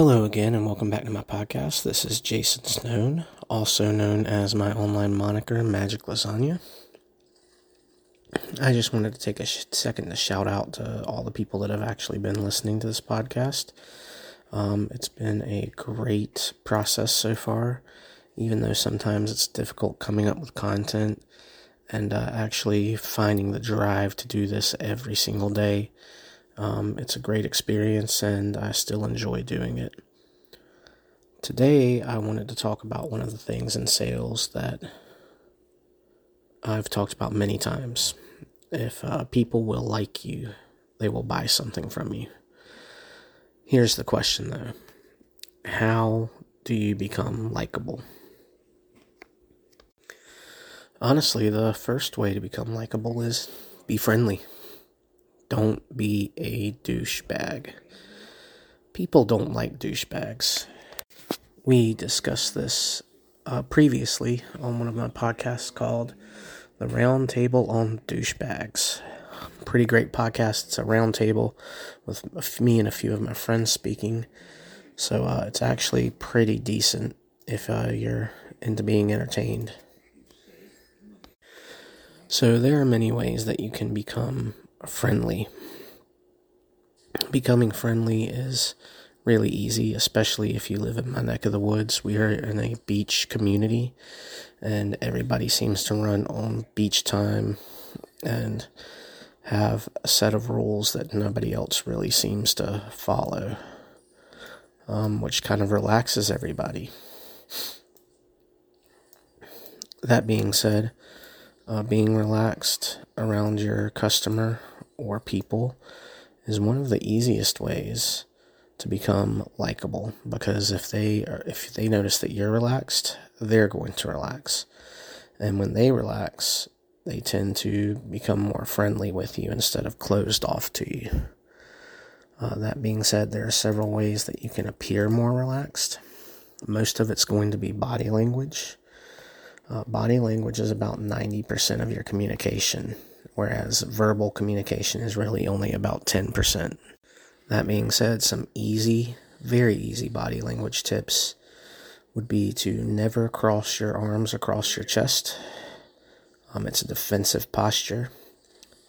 Hello again, and welcome back to my podcast. This is Jason Stone, also known as my online moniker, Magic Lasagna. I just wanted to take a sh- second to shout out to all the people that have actually been listening to this podcast. Um, it's been a great process so far, even though sometimes it's difficult coming up with content and uh, actually finding the drive to do this every single day. Um, it's a great experience and I still enjoy doing it. Today, I wanted to talk about one of the things in sales that I've talked about many times. If uh, people will like you, they will buy something from you. Here's the question though How do you become likable? Honestly, the first way to become likable is be friendly. Don't be a douchebag. People don't like douchebags. We discussed this uh, previously on one of my podcasts called The Round Table on Douchebags. Pretty great podcast. It's a round table with me and a few of my friends speaking. So uh, it's actually pretty decent if uh, you're into being entertained. So there are many ways that you can become friendly. Becoming friendly is really easy, especially if you live in my neck of the woods. We are in a beach community, and everybody seems to run on beach time and have a set of rules that nobody else really seems to follow, um, which kind of relaxes everybody. That being said, uh, being relaxed around your customer or people is one of the easiest ways to become likable because if they are, if they notice that you're relaxed, they're going to relax. And when they relax, they tend to become more friendly with you instead of closed off to you. Uh, that being said, there are several ways that you can appear more relaxed. Most of it's going to be body language. Uh, body language is about 90% of your communication, whereas verbal communication is really only about 10%. That being said, some easy, very easy body language tips would be to never cross your arms across your chest. Um, it's a defensive posture.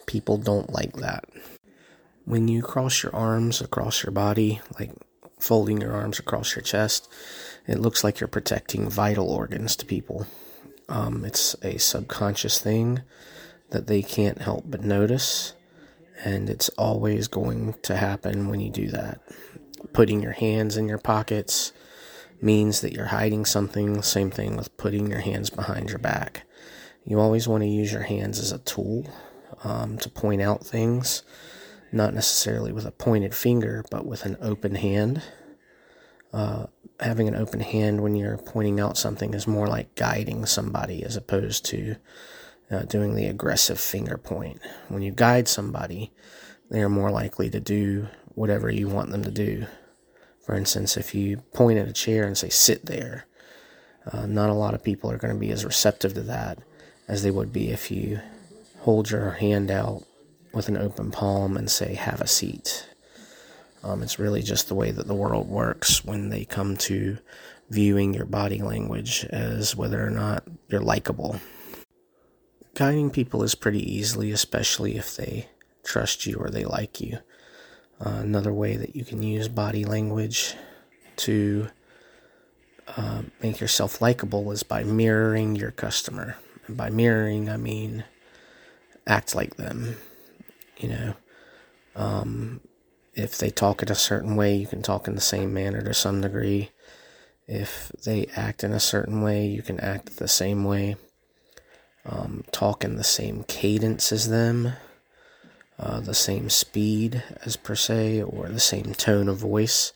People don't like that. When you cross your arms across your body, like folding your arms across your chest, it looks like you're protecting vital organs to people. Um, it's a subconscious thing that they can't help but notice, and it's always going to happen when you do that. Putting your hands in your pockets means that you're hiding something. Same thing with putting your hands behind your back. You always want to use your hands as a tool um, to point out things, not necessarily with a pointed finger, but with an open hand. Uh, having an open hand when you're pointing out something is more like guiding somebody as opposed to uh, doing the aggressive finger point. When you guide somebody, they are more likely to do whatever you want them to do. For instance, if you point at a chair and say, sit there, uh, not a lot of people are going to be as receptive to that as they would be if you hold your hand out with an open palm and say, have a seat. Um, it's really just the way that the world works when they come to viewing your body language as whether or not you're likable. Guiding people is pretty easily, especially if they trust you or they like you. Uh, another way that you can use body language to uh, make yourself likable is by mirroring your customer. And by mirroring, I mean act like them. You know, um, if they talk in a certain way, you can talk in the same manner to some degree. If they act in a certain way, you can act the same way. Um, talk in the same cadence as them, uh, the same speed as per se, or the same tone of voice.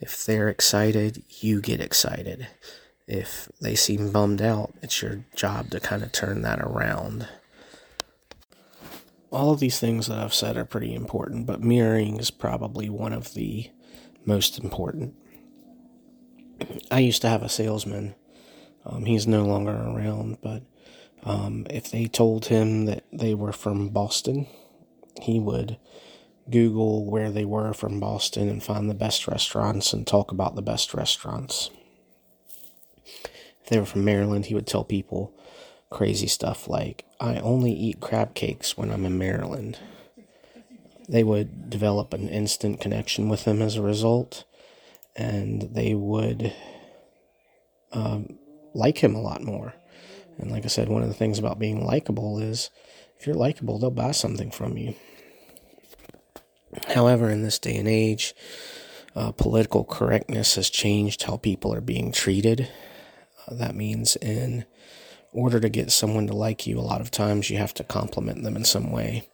If they're excited, you get excited. If they seem bummed out, it's your job to kind of turn that around all of these things that I've said are pretty important, but mirroring is probably one of the most important. I used to have a salesman. Um, he's no longer around, but um, if they told him that they were from Boston, he would Google where they were from Boston and find the best restaurants and talk about the best restaurants. If they were from Maryland, he would tell people crazy stuff like, I only eat crab cakes when I'm in Maryland. They would develop an instant connection with him as a result, and they would um, like him a lot more. And like I said, one of the things about being likable is if you're likable, they'll buy something from you. However, in this day and age, uh, political correctness has changed how people are being treated. Uh, that means, in order to get someone to like you, a lot of times you have to compliment them in some way.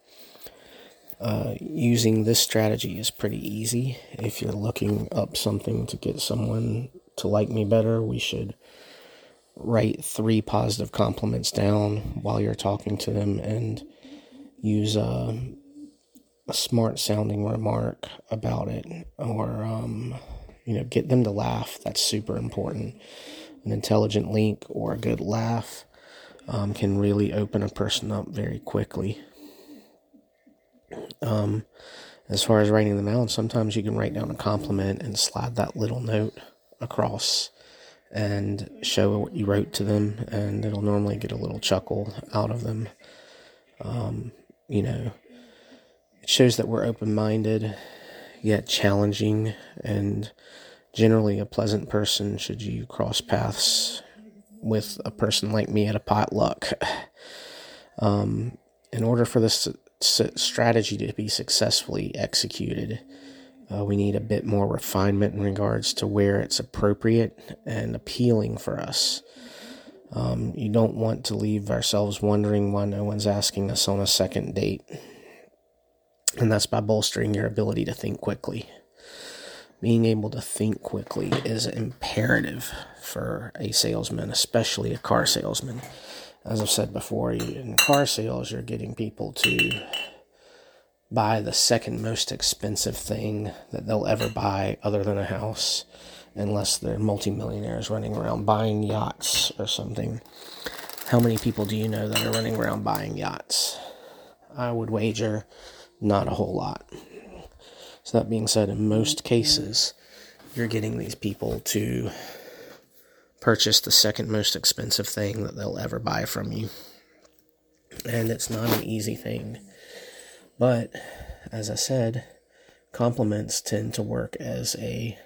Uh, using this strategy is pretty easy. If you're looking up something to get someone to like me better, we should write three positive compliments down while you're talking to them and use a, a smart sounding remark about it or um, you know get them to laugh. That's super important. An intelligent link or a good laugh um, can really open a person up very quickly. Um, as far as writing them out sometimes you can write down a compliment and slide that little note across and show what you wrote to them, and it'll normally get a little chuckle out of them. Um, you know, it shows that we're open minded, yet challenging, and generally a pleasant person should you cross paths with a person like me at a potluck. Um, in order for this strategy to be successfully executed, uh, we need a bit more refinement in regards to where it's appropriate and appealing for us. Um, you don't want to leave ourselves wondering why no one's asking us on a second date. And that's by bolstering your ability to think quickly. Being able to think quickly is imperative for a salesman, especially a car salesman. As I've said before, in car sales, you're getting people to buy the second most expensive thing that they'll ever buy other than a house, unless they're multimillionaires running around buying yachts or something. How many people do you know that are running around buying yachts? I would wager not a whole lot. So, that being said, in most cases, you're getting these people to purchase the second most expensive thing that they'll ever buy from you. And it's not an easy thing but as I said, compliments tend to work as a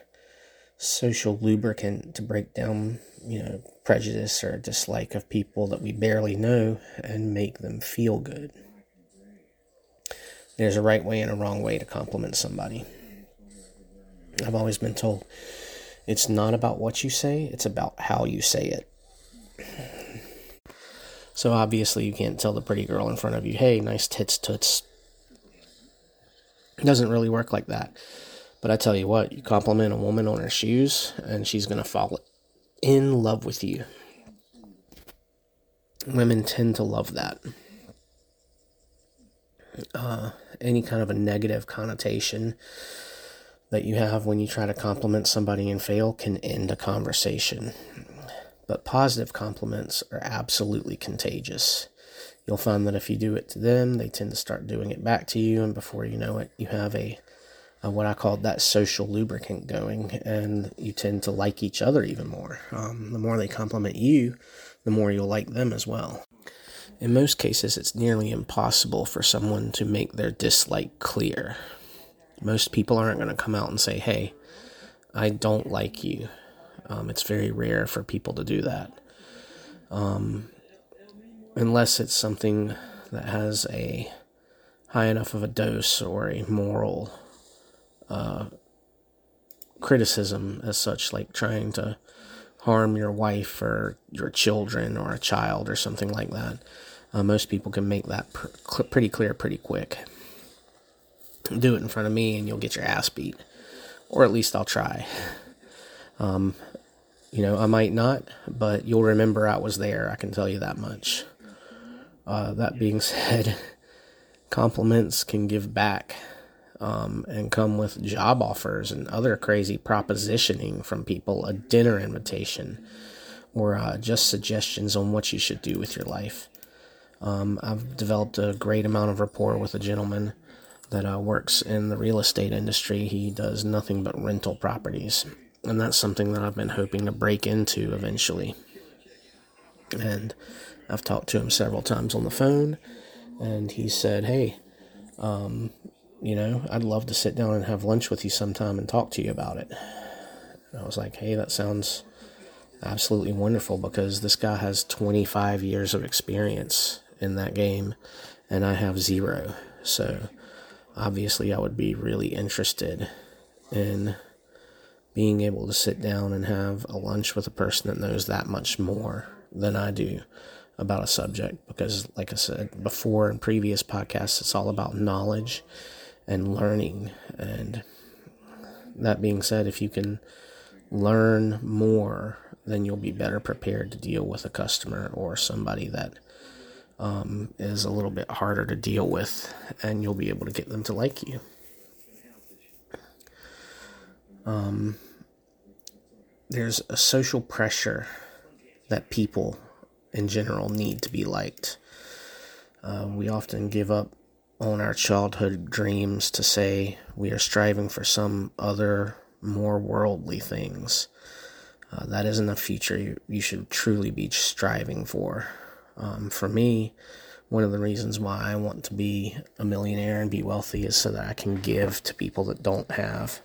social lubricant to break down, you know, prejudice or dislike of people that we barely know and make them feel good. There's a right way and a wrong way to compliment somebody. I've always been told it's not about what you say, it's about how you say it. So obviously, you can't tell the pretty girl in front of you, hey, nice tits, toots, it doesn't really work like that. But I tell you what, you compliment a woman on her shoes, and she's going to fall in love with you. Women tend to love that. Uh, any kind of a negative connotation that you have when you try to compliment somebody and fail can end a conversation. But positive compliments are absolutely contagious you'll find that if you do it to them, they tend to start doing it back to you, and before you know it, you have a, a what I call that social lubricant going, and you tend to like each other even more. Um, the more they compliment you, the more you'll like them as well. In most cases, it's nearly impossible for someone to make their dislike clear. Most people aren't going to come out and say, Hey, I don't like you. Um, it's very rare for people to do that. Um, unless it's something that has a high enough of a dose or a moral uh, criticism as such, like trying to harm your wife or your children or a child or something like that. Uh, most people can make that pr- cl- pretty clear pretty quick. Do it in front of me and you'll get your ass beat. Or at least I'll try. Um, you know, I might not, but you'll remember I was there. I can tell you that much. Uh, that being said, compliments can give back um, and come with job offers and other crazy propositioning from people, a dinner invitation, or uh, just suggestions on what you should do with your life. Um, I've developed a great amount of rapport with a gentleman that uh, works in the real estate industry. He does nothing but rental properties. And that's something that I've been hoping to break into eventually. And I've talked to him several times on the phone, and he said, Hey, um, you know, I'd love to sit down and have lunch with you sometime and talk to you about it. And I was like, Hey, that sounds absolutely wonderful because this guy has 25 years of experience in that game, and I have zero. So obviously, I would be really interested in being able to sit down and have a lunch with a person that knows that much more than I do about a subject because like I said before in previous podcasts it's all about knowledge and learning. And that being said if you can learn more then you'll be better prepared to deal with a customer or somebody that um, is a little bit harder to deal with and you'll be able to get them to like you. Um, there's a social pressure that people in general need to be liked. Uh, we often give up on our childhood dreams to say we are striving for some other, more worldly things. Uh, that isn't a future you, you, should truly be striving for. Um, for me, one of the reasons why I want to be a millionaire and be wealthy is so that I can give to people that don't have.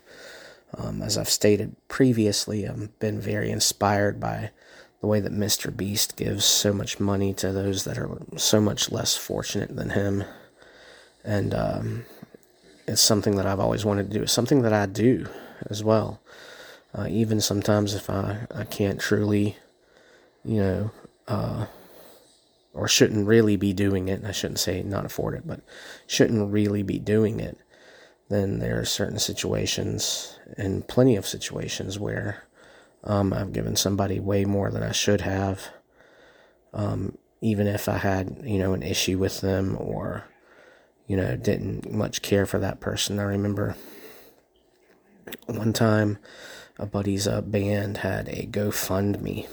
Um, as I've stated previously, I've been very inspired by the way that Mr. Beast gives so much money to those that are so much less fortunate than him. And um, it's something that I've always wanted to do. It's something that I do as well. Uh, even sometimes if I, I can't truly, you know, uh, or shouldn't really be doing it, I shouldn't say not afford it, but shouldn't really be doing it, then there are certain situations and plenty of situations where um, I've given somebody way more than I should have. Um, even if I had, you know, an issue with them or, you know, didn't much care for that person. I remember one time a buddy's uh, band had a GoFundMe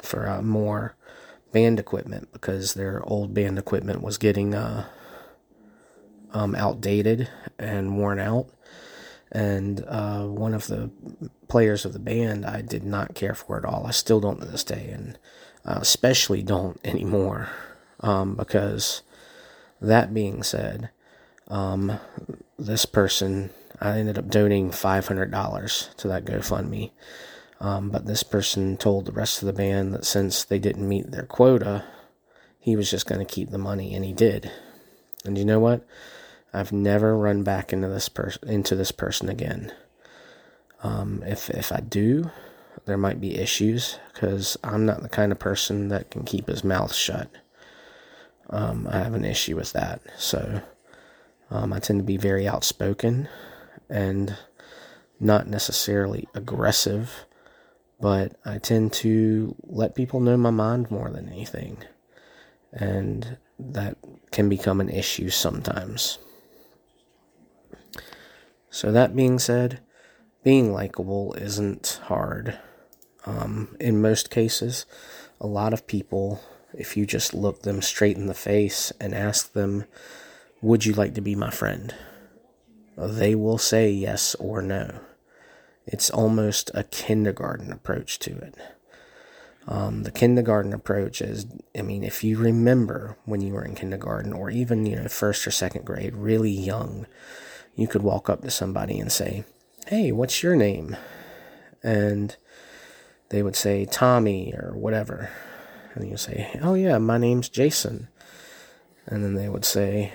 for uh, more band equipment because their old band equipment was getting uh, um, outdated and worn out and uh, one of the players of the band I did not care for at all. I still don't to this day, and uh, especially don't anymore. Um, because that being said, um, this person I ended up donating five hundred dollars to that GoFundMe. Um, but this person told the rest of the band that since they didn't meet their quota, he was just going to keep the money, and he did. And you know what? I've never run back into this person into this person again. Um, if if I do, there might be issues because I'm not the kind of person that can keep his mouth shut. Um, I have an issue with that. So um, I tend to be very outspoken and not necessarily aggressive, but I tend to let people know my mind more than anything. And that can become an issue sometimes. So, that being said, being likable isn't hard. Um, in most cases, a lot of people, if you just look them straight in the face and ask them, Would you like to be my friend? They will say yes or no. It's almost a kindergarten approach to it. Um, the kindergarten approach is, I mean, if you remember when you were in kindergarten or even, you know, first or second grade, really young, you could walk up to somebody and say, Hey, what's your name? And they would say Tommy or whatever. And you say, Oh, yeah, my name's Jason. And then they would say,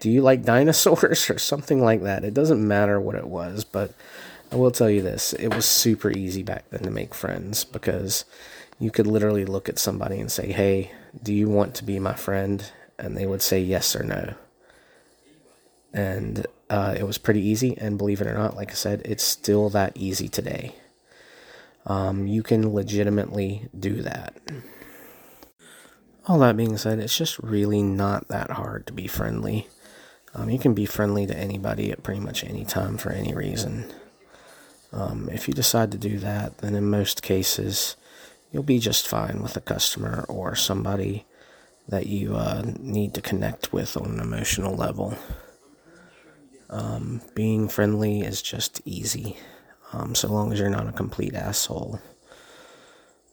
Do you like dinosaurs or something like that? It doesn't matter what it was, but I will tell you this it was super easy back then to make friends because you could literally look at somebody and say, Hey, do you want to be my friend? And they would say yes or no and uh, it was pretty easy. And believe it or not, like I said, it's still that easy today. Um, you can legitimately do that. All that being said, it's just really not that hard to be friendly. Um, you can be friendly to anybody at pretty much any time for any reason. Um, if you decide to do that, then in most cases, you'll be just fine with a customer or somebody that you uh, need to connect with on an emotional level. Um, being friendly is just easy, um, so long as you're not a complete asshole.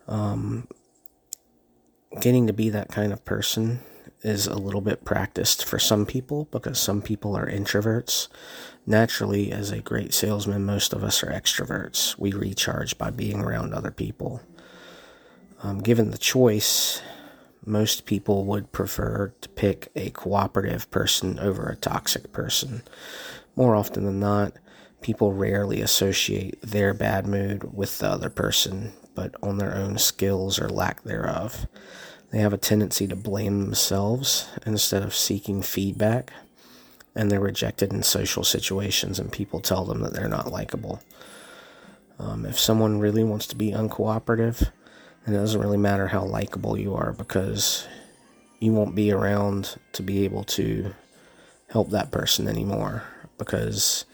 Um, getting to be that kind of person is a little bit practiced for some people because some people are introverts. Naturally, as a great salesman, most of us are extroverts. We recharge by being around other people. Um, given the choice, most people would prefer to pick a cooperative person over a toxic person. More often than not, people rarely associate their bad mood with the other person, but on their own skills or lack thereof. They have a tendency to blame themselves instead of seeking feedback, and they're rejected in social situations, and people tell them that they're not likable. Um, if someone really wants to be uncooperative, then it doesn't really matter how likable you are because you won't be around to be able to help that person anymore because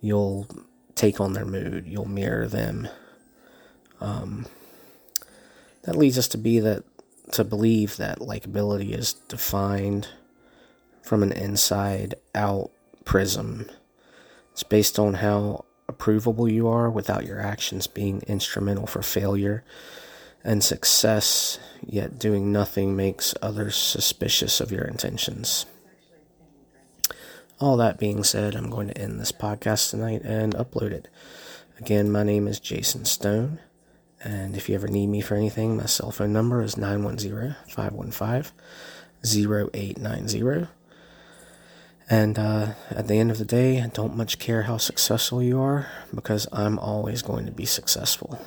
you'll take on their mood, you'll mirror them. Um, that leads us to be that to believe that likability is defined from an inside out prism. It's based on how approvable you are without your actions being instrumental for failure and success, yet doing nothing makes others suspicious of your intentions. All that being said, I'm going to end this podcast tonight and upload it. Again, my name is Jason Stone. And if you ever need me for anything, my cell phone number is 910 515 0890. And uh, at the end of the day, I don't much care how successful you are because I'm always going to be successful.